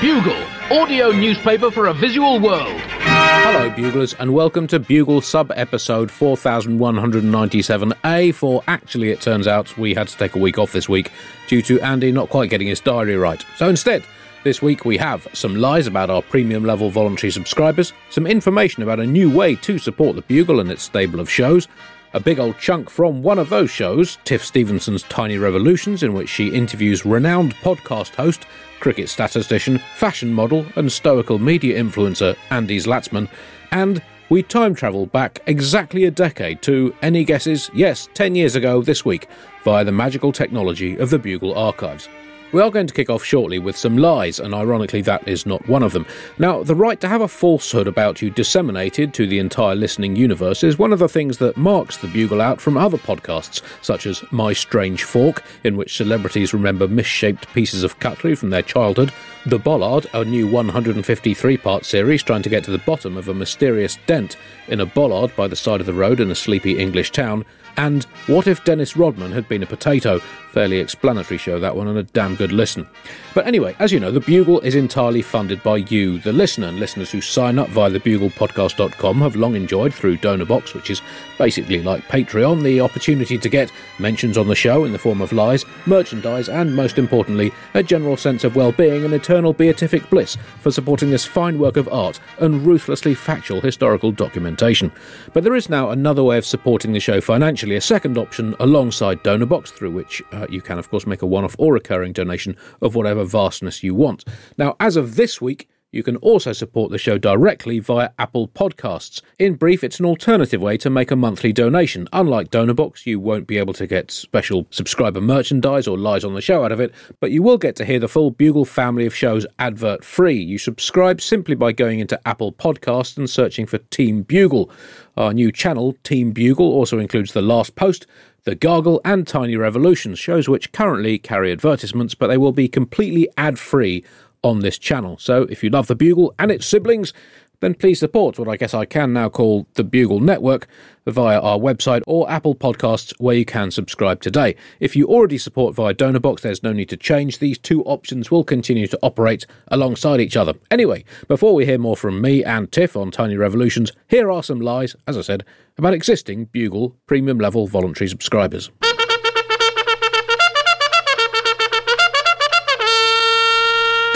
Bugle, audio newspaper for a visual world. Hello, Buglers, and welcome to Bugle sub episode 4197A. For actually, it turns out we had to take a week off this week due to Andy not quite getting his diary right. So instead, this week we have some lies about our premium level voluntary subscribers, some information about a new way to support the Bugle and its stable of shows, a big old chunk from one of those shows, Tiff Stevenson's Tiny Revolutions, in which she interviews renowned podcast host, cricket statistician, fashion model, and stoical media influencer Andy Zaltzman, and we time travel back exactly a decade to, any guesses? Yes, 10 years ago this week, via the magical technology of the Bugle archives. We are going to kick off shortly with some lies, and ironically, that is not one of them. Now, the right to have a falsehood about you disseminated to the entire listening universe is one of the things that marks the Bugle out from other podcasts, such as My Strange Fork, in which celebrities remember misshaped pieces of cutlery from their childhood, The Bollard, a new 153 part series trying to get to the bottom of a mysterious dent in a bollard by the side of the road in a sleepy English town, and What If Dennis Rodman Had Been a Potato? Fairly explanatory show, that one, and a damn good listen. But anyway, as you know, The Bugle is entirely funded by you, the listener, and listeners who sign up via thebuglepodcast.com have long enjoyed through DonorBox, which is basically like Patreon, the opportunity to get mentions on the show in the form of lies, merchandise, and most importantly, a general sense of well being and eternal beatific bliss for supporting this fine work of art and ruthlessly factual historical documentation. But there is now another way of supporting the show financially, a second option alongside DonorBox, through which uh, you can, of course, make a one off or recurring donation of whatever vastness you want. Now, as of this week, you can also support the show directly via Apple Podcasts. In brief, it's an alternative way to make a monthly donation. Unlike DonorBox, you won't be able to get special subscriber merchandise or lies on the show out of it, but you will get to hear the full Bugle family of shows advert free. You subscribe simply by going into Apple Podcasts and searching for Team Bugle. Our new channel, Team Bugle, also includes The Last Post, The Gargle, and Tiny Revolutions, shows which currently carry advertisements, but they will be completely ad free on this channel. So if you love the Bugle and its siblings, then please support what I guess I can now call the Bugle Network via our website or Apple Podcasts, where you can subscribe today. If you already support via DonorBox, there's no need to change. These two options will continue to operate alongside each other. Anyway, before we hear more from me and Tiff on Tiny Revolutions, here are some lies, as I said, about existing Bugle premium level voluntary subscribers.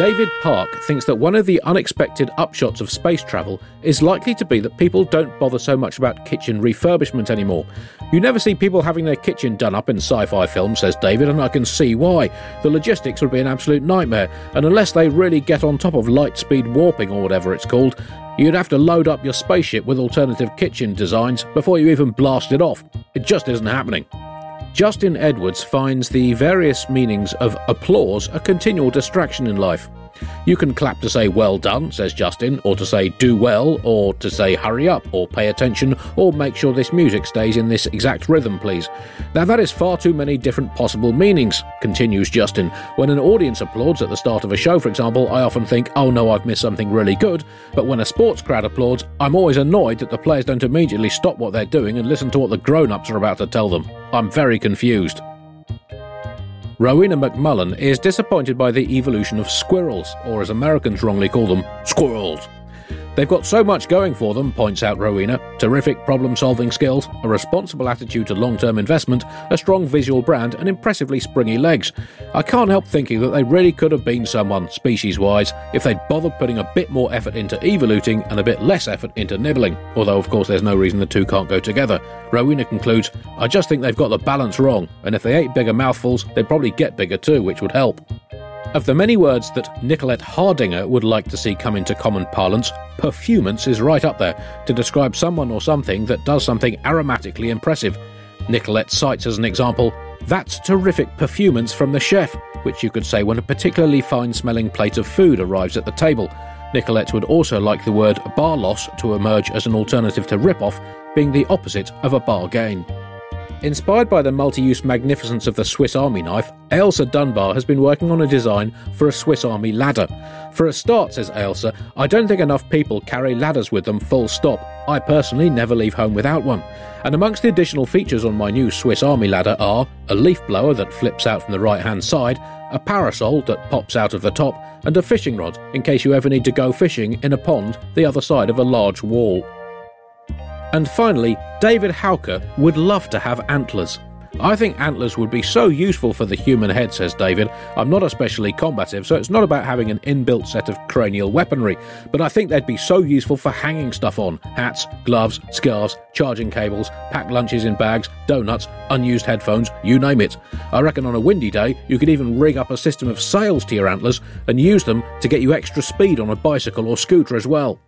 David Park thinks that one of the unexpected upshots of space travel is likely to be that people don't bother so much about kitchen refurbishment anymore. You never see people having their kitchen done up in sci fi films, says David, and I can see why. The logistics would be an absolute nightmare, and unless they really get on top of light speed warping or whatever it's called, you'd have to load up your spaceship with alternative kitchen designs before you even blast it off. It just isn't happening. Justin Edwards finds the various meanings of applause a continual distraction in life. You can clap to say well done, says Justin, or to say do well, or to say hurry up, or pay attention, or make sure this music stays in this exact rhythm, please. Now that is far too many different possible meanings, continues Justin. When an audience applauds at the start of a show, for example, I often think, oh no, I've missed something really good. But when a sports crowd applauds, I'm always annoyed that the players don't immediately stop what they're doing and listen to what the grown ups are about to tell them. I'm very confused. Rowena McMullen is disappointed by the evolution of squirrels, or as Americans wrongly call them, squirrels. They've got so much going for them, points out Rowena terrific problem solving skills, a responsible attitude to long term investment, a strong visual brand, and impressively springy legs. I can't help thinking that they really could have been someone, species wise, if they'd bothered putting a bit more effort into evoluting and a bit less effort into nibbling. Although, of course, there's no reason the two can't go together. Rowena concludes I just think they've got the balance wrong, and if they ate bigger mouthfuls, they'd probably get bigger too, which would help. Of the many words that Nicolette Hardinger would like to see come into common parlance, perfumance is right up there to describe someone or something that does something aromatically impressive. Nicolette cites as an example, that's terrific perfumance from the chef, which you could say when a particularly fine smelling plate of food arrives at the table. Nicolette would also like the word bar loss to emerge as an alternative to rip off, being the opposite of a bargain. Inspired by the multi use magnificence of the Swiss Army knife, Ailsa Dunbar has been working on a design for a Swiss Army ladder. For a start, says Ailsa, I don't think enough people carry ladders with them full stop. I personally never leave home without one. And amongst the additional features on my new Swiss Army ladder are a leaf blower that flips out from the right hand side, a parasol that pops out of the top, and a fishing rod in case you ever need to go fishing in a pond the other side of a large wall. And finally, David Hauker would love to have antlers. I think antlers would be so useful for the human head, says David. I'm not especially combative, so it's not about having an inbuilt set of cranial weaponry, but I think they'd be so useful for hanging stuff on hats, gloves, scarves, charging cables, packed lunches in bags, donuts, unused headphones, you name it. I reckon on a windy day, you could even rig up a system of sails to your antlers and use them to get you extra speed on a bicycle or scooter as well.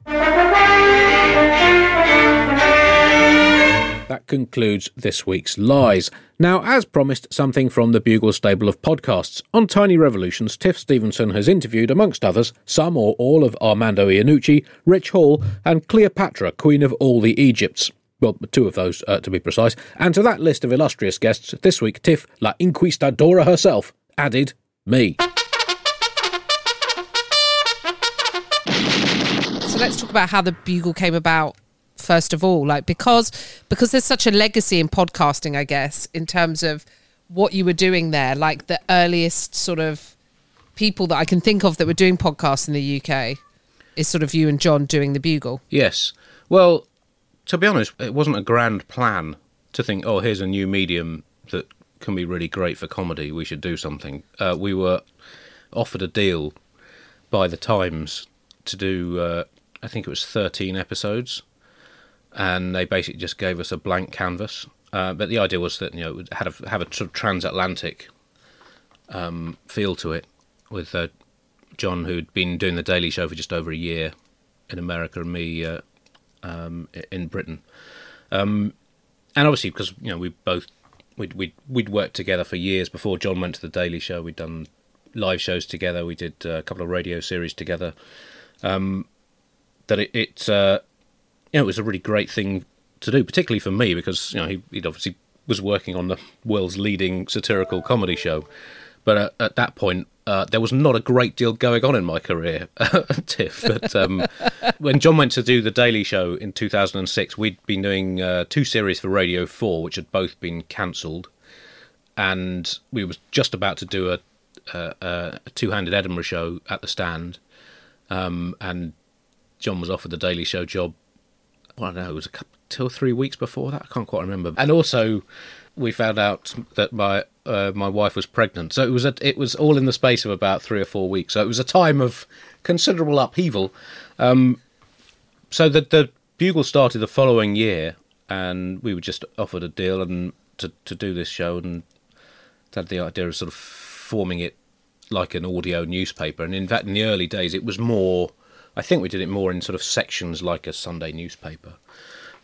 Concludes this week's Lies. Now, as promised, something from the Bugle stable of podcasts. On Tiny Revolutions, Tiff Stevenson has interviewed, amongst others, some or all of Armando Iannucci, Rich Hall, and Cleopatra, Queen of all the Egypts. Well, two of those, uh, to be precise. And to that list of illustrious guests, this week, Tiff, La Inquistadora herself, added me. So let's talk about how the Bugle came about first of all like because because there's such a legacy in podcasting i guess in terms of what you were doing there like the earliest sort of people that i can think of that were doing podcasts in the uk is sort of you and john doing the bugle. Yes. Well to be honest it wasn't a grand plan to think oh here's a new medium that can be really great for comedy we should do something. Uh, we were offered a deal by the times to do uh, i think it was 13 episodes and they basically just gave us a blank canvas. Uh, but the idea was that you know it had a, have a sort of transatlantic um, feel to it, with uh, John who'd been doing the Daily Show for just over a year in America, and me uh, um, in Britain. Um, and obviously, because you know we both we'd, we'd we'd worked together for years before John went to the Daily Show. We'd done live shows together. We did uh, a couple of radio series together. Um, that it, it uh, you know, it was a really great thing to do, particularly for me because you know he would obviously was working on the world's leading satirical comedy show, but uh, at that point. Uh, there was not a great deal going on in my career, Tiff. But um, when John went to do the Daily Show in 2006, we'd been doing uh, two series for Radio 4, which had both been cancelled. And we was just about to do a, a, a two-handed Edinburgh show at the stand. Um, and John was offered the Daily Show job well, I don't know, it was a couple, two or three weeks before that. I can't quite remember. And also, we found out that my uh, my wife was pregnant. So it was a, it was all in the space of about three or four weeks. So it was a time of considerable upheaval. Um, so the the bugle started the following year, and we were just offered a deal and to to do this show and had the idea of sort of forming it like an audio newspaper. And in fact, in the early days, it was more I think we did it more in sort of sections like a Sunday newspaper,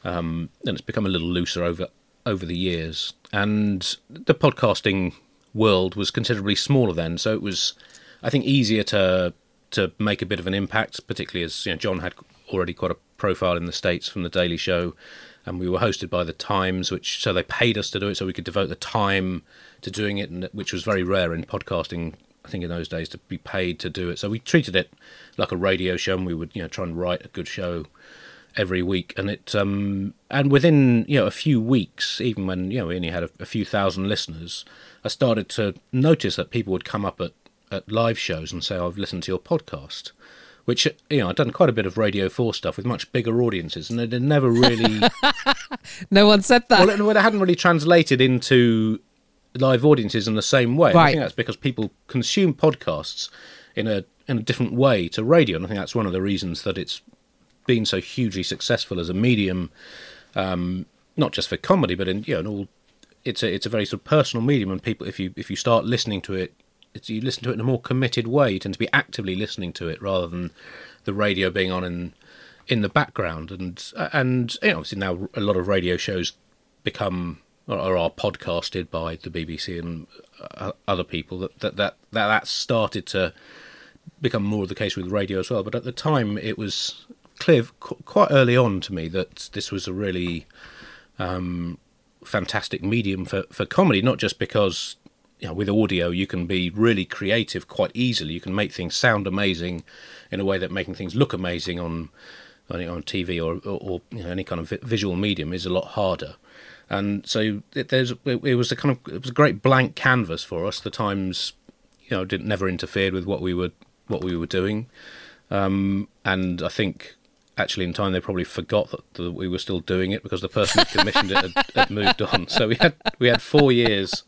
um, and it's become a little looser over over the years. And the podcasting world was considerably smaller then, so it was, I think, easier to to make a bit of an impact, particularly as you know John had already quite a profile in the states from the Daily Show, and we were hosted by the Times, which so they paid us to do it, so we could devote the time to doing it, and which was very rare in podcasting I think in those days to be paid to do it. So we treated it like a radio show, and we would you know try and write a good show every week. And it um and within you know a few weeks, even when you know we only had a, a few thousand listeners, I started to notice that people would come up at at live shows and say, "I've listened to your podcast." Which you know, I'd done quite a bit of Radio Four stuff with much bigger audiences, and it had never really. no one said that. Well, it, it hadn't really translated into live audiences in the same way. Right. I think that's because people consume podcasts in a in a different way to radio, and I think that's one of the reasons that it's been so hugely successful as a medium, um, not just for comedy, but in you know, in all. It's a it's a very sort of personal medium, and people if you if you start listening to it, you listen to it in a more committed way. You tend to be actively listening to it rather than the radio being on in in the background. And and you know, obviously now a lot of radio shows become or are podcasted by the BBC and uh, other people that that that that started to become more of the case with radio as well. But at the time, it was clear quite early on to me that this was a really um, fantastic medium for, for comedy, not just because you know with audio you can be really creative quite easily. You can make things sound amazing in a way that making things look amazing on on, on TV or, or, or you know, any kind of vi- visual medium is a lot harder. And so it, there's it, it was a kind of it was a great blank canvas for us. The Times, you know, didn't never interfered with what we were what we were doing, um, and I think actually in time they probably forgot that, that we were still doing it because the person who commissioned it had, had moved on. So we had we had four years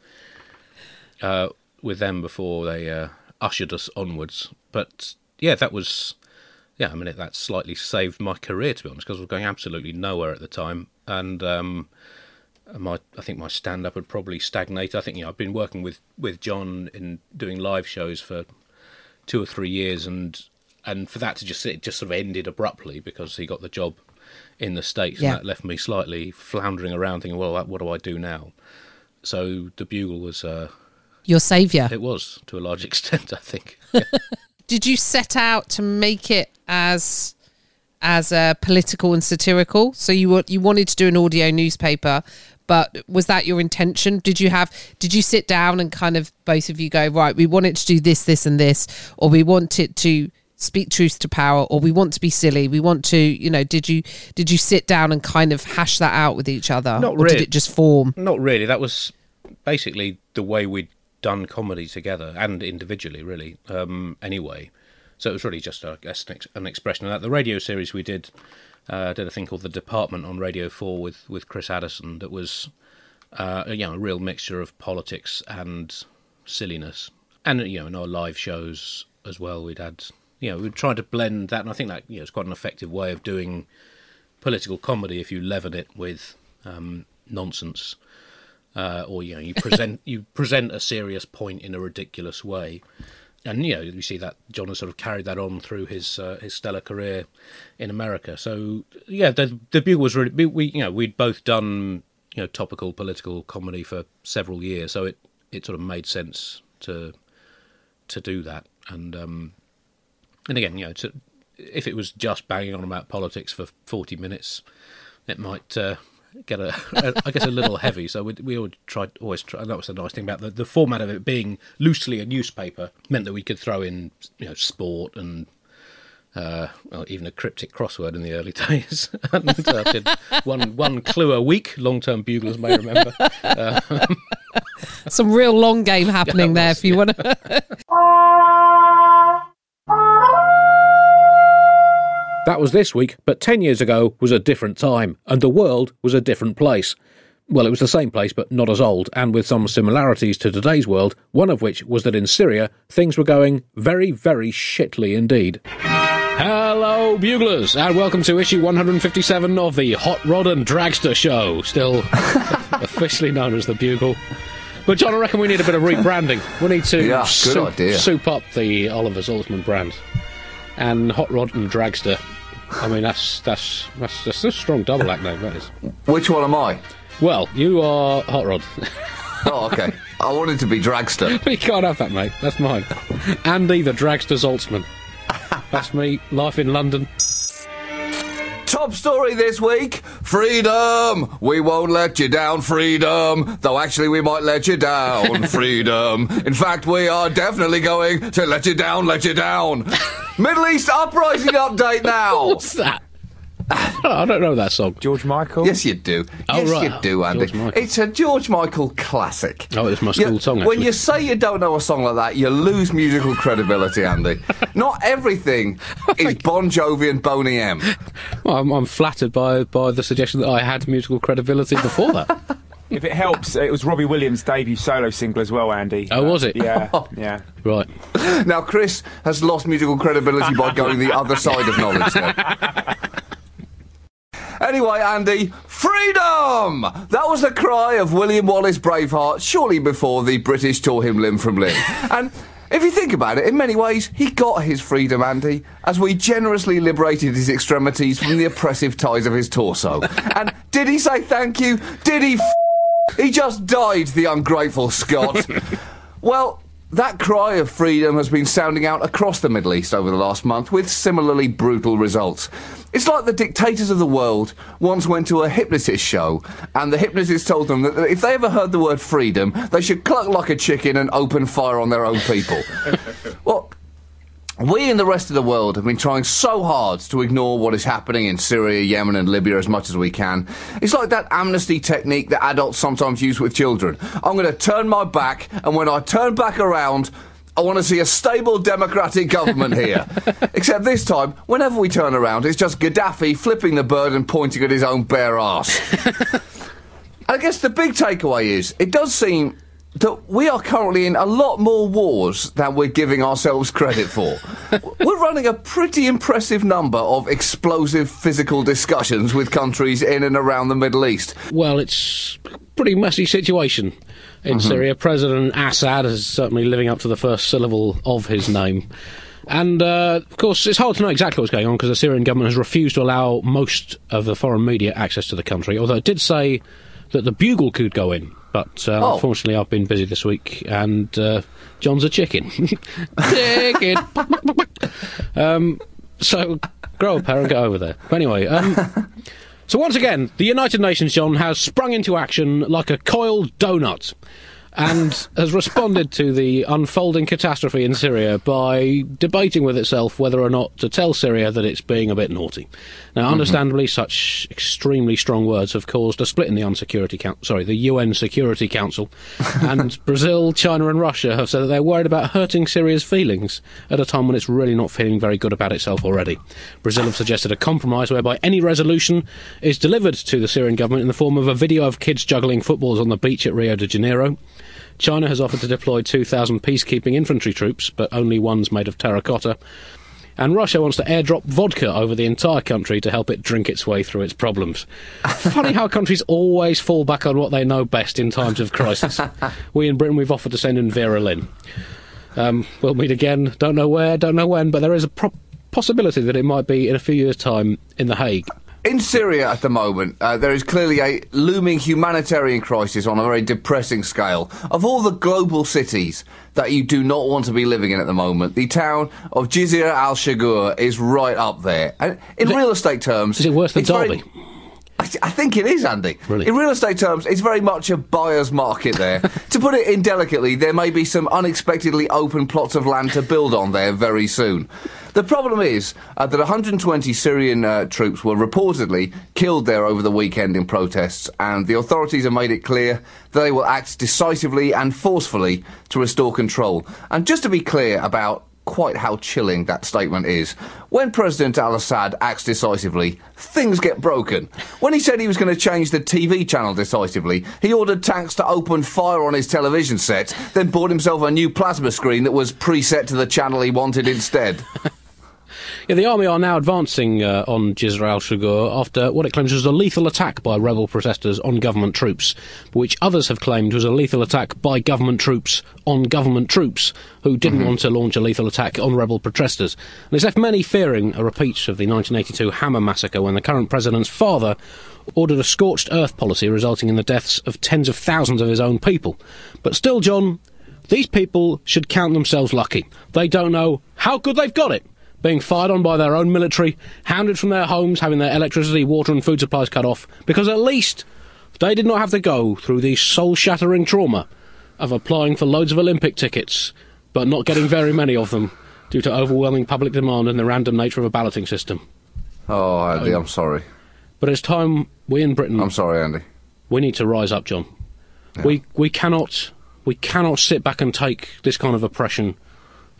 uh, with them before they uh, ushered us onwards. But yeah, that was yeah. I mean, that slightly saved my career to be honest because I was going absolutely nowhere at the time, and um, my I think my stand up would probably stagnate. I think you know I've been working with with John in doing live shows for two or three years, and and for that to just it just sort of ended abruptly because he got the job in the states, Yeah. and that left me slightly floundering around, thinking, well, what do I do now? So the bugle was uh, Your savior. it was to a large extent, I think. Did you set out to make it as as uh, political and satirical? So you were, you wanted to do an audio newspaper, but was that your intention? Did you have did you sit down and kind of both of you go right? We want it to do this, this, and this, or we want it to speak truth to power, or we want to be silly. We want to, you know. Did you did you sit down and kind of hash that out with each other, Not or did it just form? Not really. That was basically the way we'd done comedy together and individually, really. Um, anyway, so it was really just, I guess, an, expression of that. The radio series we did uh, did a thing called the Department on Radio Four with with Chris Addison. That was, uh, you know, a real mixture of politics and silliness. And you know, in our live shows as well, we'd had, you know, we'd tried to blend that, and I think that you know, it's quite an effective way of doing political comedy if you leaven it with um, nonsense uh, or you know you present you present a serious point in a ridiculous way, and you know you see that John has sort of carried that on through his uh, his stellar career in America. So yeah, the the Bugle was really we- you know we'd both done you know topical political comedy for several years, so it it sort of made sense to to do that, and um, and again you know to, if it was just banging on about politics for forty minutes, it might. Uh, Get a, a, I guess, a little heavy. So we, we always tried, always try. That was the nice thing about the, the format of it being loosely a newspaper meant that we could throw in, you know, sport and uh, well, even a cryptic crossword in the early days. and uh, one one clue a week. Long term buglers may remember. Some real long game happening there. was, If you want to. That was this week, but 10 years ago was a different time, and the world was a different place. Well, it was the same place, but not as old, and with some similarities to today's world, one of which was that in Syria, things were going very, very shitly indeed. Hello, buglers, and welcome to issue 157 of the Hot Rod and Dragster Show, still officially known as the Bugle. But, John, I reckon we need a bit of rebranding. We need to Yeah, soup, soup up the Oliver Zaltzman brand. And Hot Rod and Dragster. I mean, that's that's that's, that's a strong double act name, that is. Which one am I? Well, you are Hot Rod. Oh, okay. I wanted to be Dragster. you can't have that, mate. That's mine. Andy the Dragster Zaltzman. That's me. Life in London. Top story this week Freedom! We won't let you down, freedom! Though actually, we might let you down, freedom! In fact, we are definitely going to let you down, let you down! Middle East uprising update now! What's that? Oh, I don't know that song. George Michael. Yes, you do. Oh, yes, right. you do, Andy. It's a George Michael classic. Oh, it's my school You- song, When actually. you say you don't know a song like that, you lose musical credibility, Andy. Not everything is Bon Jovi and Boney M. Well, I'm, I'm flattered by by the suggestion that I had musical credibility before that. If it helps, it was Robbie Williams' debut solo single as well, Andy. Oh, was it? Yeah, oh. yeah. right. Now, Chris has lost musical credibility by going the other side of knowledge there. Anyway, Andy, freedom! That was the cry of William Wallace Braveheart shortly before the British tore him limb from limb. And if you think about it, in many ways, he got his freedom, Andy, as we generously liberated his extremities from the oppressive ties of his torso. And did he say thank you? Did he f- He just died, the ungrateful Scot. well, that cry of freedom has been sounding out across the Middle East over the last month with similarly brutal results. It's like the dictators of the world once went to a hypnotist show, and the hypnotist told them that if they ever heard the word freedom, they should cluck like a chicken and open fire on their own people. well, we in the rest of the world have been trying so hard to ignore what is happening in Syria, Yemen, and Libya as much as we can. It's like that amnesty technique that adults sometimes use with children. I'm going to turn my back, and when I turn back around, I want to see a stable democratic government here. Except this time, whenever we turn around, it's just Gaddafi flipping the bird and pointing at his own bare ass. I guess the big takeaway is it does seem that we are currently in a lot more wars than we're giving ourselves credit for. we're running a pretty impressive number of explosive physical discussions with countries in and around the Middle East. Well, it's a pretty messy situation in Syria. President Assad is certainly living up to the first syllable of his name. And uh, of course, it's hard to know exactly what's going on because the Syrian government has refused to allow most of the foreign media access to the country. Although it did say that the Bugle could go in, but uh, Oh. unfortunately, I've been busy this week, and uh, John's a chicken. chicken. um, so grow a pair and go over there. But anyway. Um, So once again, the United Nations, John, has sprung into action like a coiled donut and has responded to the unfolding catastrophe in Syria by debating with itself whether or not to tell Syria that it's being a bit naughty. Now, mm-hmm. understandably, such extremely strong words have caused a split in the unsecurity Coun- sorry, the UN Security Council, and Brazil, China, and Russia have said that they're worried about hurting Syria's feelings at a time when it's really not feeling very good about itself already. Brazil have suggested a compromise whereby any resolution is delivered to the Syrian government in the form of a video of kids juggling footballs on the beach at Rio de Janeiro. China has offered to deploy 2,000 peacekeeping infantry troops, but only ones made of terracotta. And Russia wants to airdrop vodka over the entire country to help it drink its way through its problems. Funny how countries always fall back on what they know best in times of crisis. we in Britain, we've offered to send in Vera Lynn. Um, we'll meet again, don't know where, don't know when, but there is a pro- possibility that it might be in a few years' time in The Hague. In Syria at the moment, uh, there is clearly a looming humanitarian crisis on a very depressing scale. Of all the global cities that you do not want to be living in at the moment, the town of Jisr al-Shughur is right up there. And in Is real estate terms, Is it worse than very- Derby? I, th- I think it is, Andy. Really? In real estate terms, it's very much a buyer's market there. to put it indelicately, there may be some unexpectedly open plots of land to build on there very soon. The problem is uh, that 120 Syrian uh, troops were reportedly killed there over the weekend in protests, and the authorities have made it clear that they will act decisively and forcefully to restore control. And just to be clear about quite how chilling that statement is. When President al Assad acts decisively, things get broken. When he said he was going to change the TV channel decisively, he ordered tanks to open fire on his television set, then bought himself a new plasma screen that was preset to the channel he wanted instead. Yeah, the army are now advancing uh, on Jisr al-Shughur after what it claims was a lethal attack by rebel protesters on government troops, which others have claimed was a lethal attack by government troops on government troops who didn't want to launch a lethal attack on rebel protesters. And it's left many fearing a repeat of the 1982 Hama massacre when the current president's father ordered a scorched earth policy resulting in the deaths of tens of thousands of his own people. But still, John, these people should count themselves lucky. They don't know how good they've got it. Being fired on by their own military, hounded from their homes, having their electricity, water, and food supplies cut off, because at least they did not have to go through the soul shattering trauma of applying for loads of Olympic tickets, but not getting very many of them due to overwhelming public demand and the random nature of a balloting system. Oh, Andy, I'm sorry. But it's time we in Britain I'm sorry, Andy. we need to rise up, John. We we cannot we cannot sit back and take this kind of oppression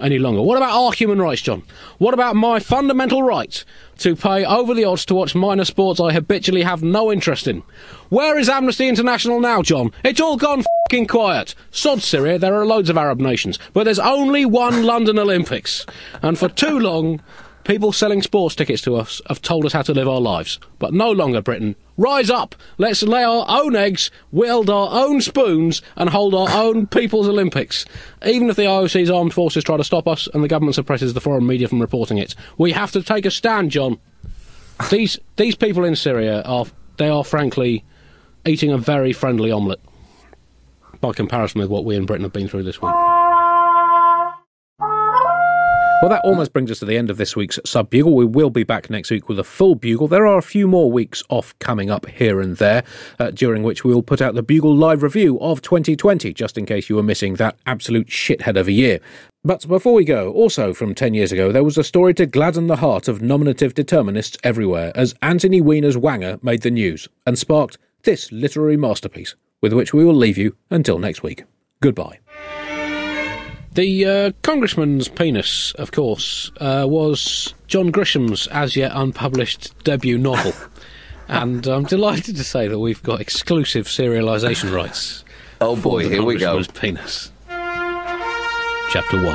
any longer. What about our human rights, John? What about my fundamental right to pay over the odds to watch minor sports I habitually have no interest in? Where is Amnesty International now, John? It's all gone fing quiet. Sod Syria, there are loads of Arab nations, but there's only one London Olympics. And for too long, people selling sports tickets to us have told us how to live our lives. But no longer, Britain. Rise up! Let's lay our own eggs, wield our own spoons, and hold our own People's Olympics. Even if the IOC's armed forces try to stop us and the government suppresses the foreign media from reporting it, we have to take a stand, John. These these people in Syria are they are frankly eating a very friendly omelette by comparison with what we in Britain have been through this week. Well, that almost brings us to the end of this week's Sub Bugle. We will be back next week with a full Bugle. There are a few more weeks off coming up here and there, uh, during which we will put out the Bugle live review of 2020, just in case you were missing that absolute shithead of a year. But before we go, also from 10 years ago, there was a story to gladden the heart of nominative determinists everywhere as Anthony Weiner's Wanger made the news and sparked this literary masterpiece, with which we will leave you until next week. Goodbye. The uh, Congressman's penis, of course, uh, was John Grisham's as yet unpublished debut novel. and I'm delighted to say that we've got exclusive serialisation rights. Oh boy, here we go. Penis. Chapter 1.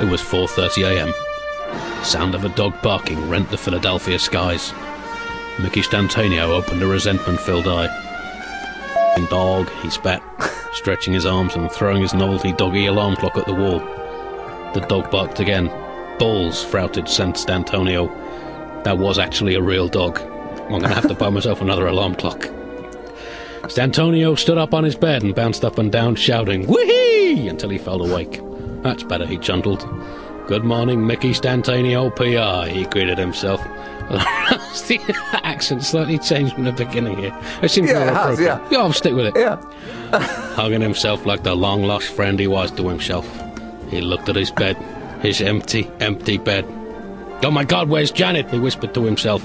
It was 4:30 a.m. Sound of a dog barking rent the Philadelphia skies. Mickey Stantonio opened a resentment-filled eye. Dog, he spat, stretching his arms and throwing his novelty doggy alarm clock at the wall. The dog barked again. Balls, frouted San Stantonio. That was actually a real dog. I'm going to have to buy myself another alarm clock. Stantonio stood up on his bed and bounced up and down, shouting, Whee! until he fell awake. That's better, he chuntled. Good morning, Mickey Stantonio PR, he greeted himself. the accent slightly changed from the beginning here. It seems Yeah, more it has, appropriate. yeah. I'll stick with it. Yeah. Hugging himself like the long lost friend he was to himself. He looked at his bed, his empty, empty bed. Oh my god, where's Janet? he whispered to himself.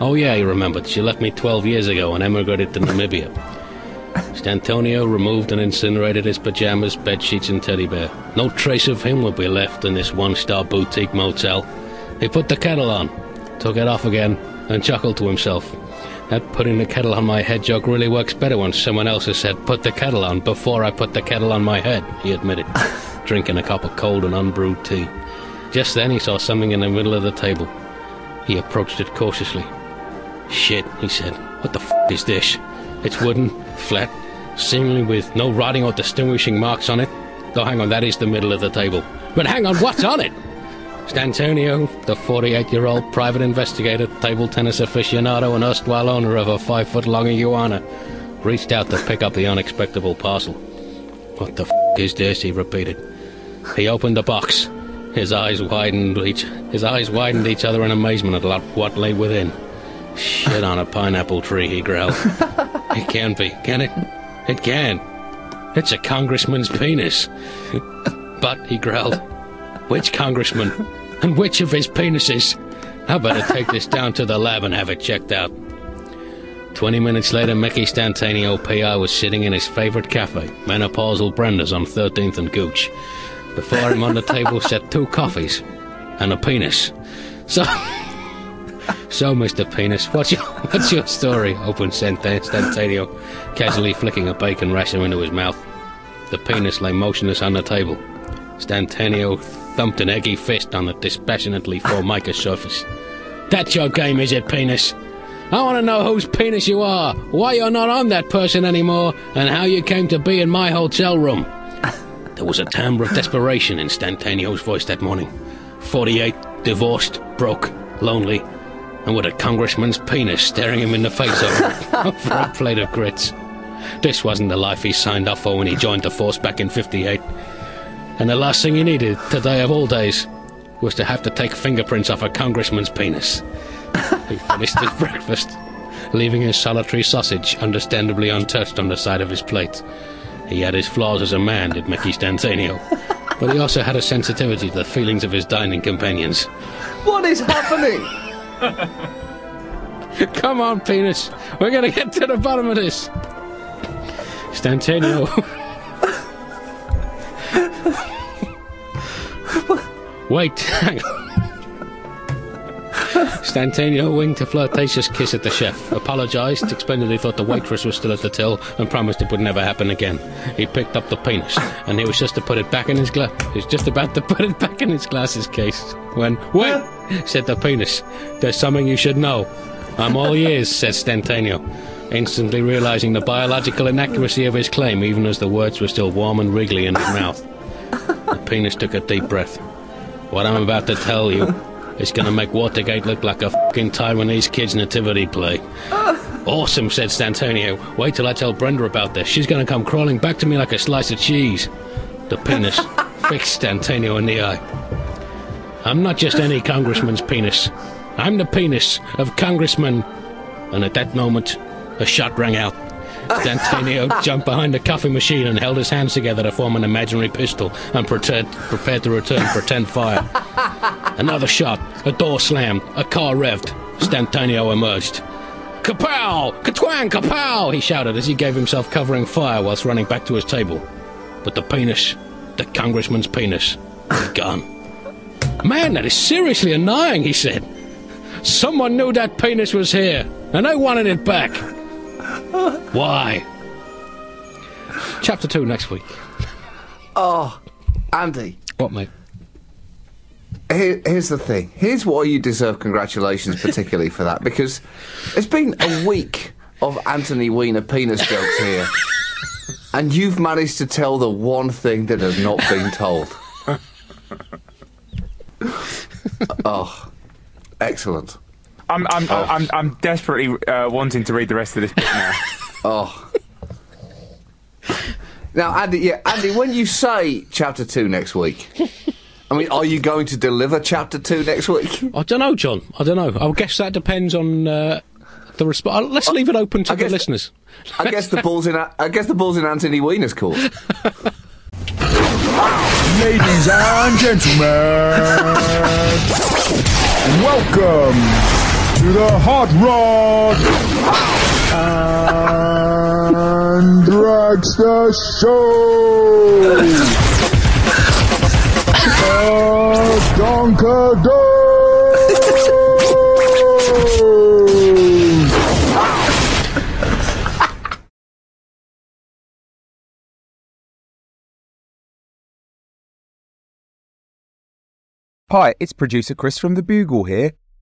Oh yeah, he remembered. She left me 12 years ago and emigrated to Namibia. Stantonio removed and incinerated his pajamas, bed sheets, and teddy bear. No trace of him would be left in this one-star boutique motel. He put the kettle on, took it off again, and chuckled to himself. That putting the kettle on my head joke really works better when someone else has said, put the kettle on before I put the kettle on my head, he admitted, drinking a cup of cold and unbrewed tea. Just then he saw something in the middle of the table. He approached it cautiously. Shit, he said. What the f is this? It's wooden, flat, seemingly with no writing or distinguishing marks on it. Oh, hang on, that is the middle of the table. But hang on, what's on it? Stantonio, the 48 year old private investigator, table tennis aficionado, and erstwhile owner of a five foot long iguana, reached out to pick up the unexpected parcel. What the f is this? he repeated. He opened the box. His eyes widened each his eyes widened each other in amazement at what lay within. Shit on a pineapple tree, he growled. it can't be, can it? It can. It's a congressman's penis. but, he growled, which congressman? And which of his penises? I better take this down to the lab and have it checked out. Twenty minutes later, Mickey Stantonio PR was sitting in his favorite cafe, Menopausal Brenda's on 13th and Gooch. Before him on the table sat two coffees and a penis. So, so, Mr. Penis, what's your, what's your story? Open Stantonio, casually flicking a bacon rasher into his mouth. The penis lay motionless on the table. Stantonio thumped an eggy fist on the dispassionately formica surface. That's your game, is it, penis? I want to know whose penis you are, why you're not on that person anymore, and how you came to be in my hotel room. There was a timbre of desperation in Stantonio's voice that morning. 48, divorced, broke, lonely, and with a congressman's penis staring him in the face over, over a plate of grits. This wasn't the life he signed up for when he joined the force back in 58. And the last thing he needed, today of all days, was to have to take fingerprints off a congressman's penis. He finished his breakfast, leaving his solitary sausage understandably untouched on the side of his plate. He had his flaws as a man, did Mickey Stantonio, but he also had a sensitivity to the feelings of his dining companions. What is happening? Come on, penis. We're going to get to the bottom of this. Stantonio. Wait, hang on. Winked a flirtatious kiss at the chef, apologised, explained that he thought the waitress was still at the till, and promised it would never happen again. He picked up the penis, and he was just to put it back in his glass. He was just about to put it back in his glasses case when, wait, said the penis. There's something you should know. I'm all ears, said Stantonio, instantly realising the biological inaccuracy of his claim, even as the words were still warm and wriggly in his mouth. The penis took a deep breath. What I'm about to tell you is gonna make Watergate look like a fucking Taiwanese kid's nativity play. Awesome, said Stantonio. Wait till I tell Brenda about this. She's gonna come crawling back to me like a slice of cheese. The penis fixed Stantonio in the eye. I'm not just any congressman's penis. I'm the penis of Congressman. And at that moment, a shot rang out. D'Antonio jumped behind the coffee machine and held his hands together to form an imaginary pistol and prepared, prepared to return pretend fire. Another shot, a door slammed, a car revved. Stantonio emerged. Kapow! Katwang! Kapow! He shouted as he gave himself covering fire whilst running back to his table. But the penis, the congressman's penis, was gone. Man, that is seriously annoying, he said. Someone knew that penis was here, and I wanted it back. Why? Chapter 2 next week. Oh, Andy, What, mate? here, here's the thing. Here's why you deserve congratulations, particularly for that, because it's been a week of Anthony Weiner penis jokes here, and you've managed to tell the one thing that has not been told. oh, excellent. I'm, I'm, Oh. I'm, I'm desperately uh, wanting to read the rest of this book now. Oh. Now, Andy, yeah, Andy, when you say chapter two next week, I mean, are you going to deliver chapter two next week? I don't know, John. I don't know. I guess that depends on uh, the response. Let's leave it open to I the guess- listeners. I guess the ball's in. I guess the ball's in Anthony Weiner's court. Ladies and gentlemen, welcome to the Hot Rod and Dragster Show. A Donkadoo. Hi, it's producer Chris from The Bugle here.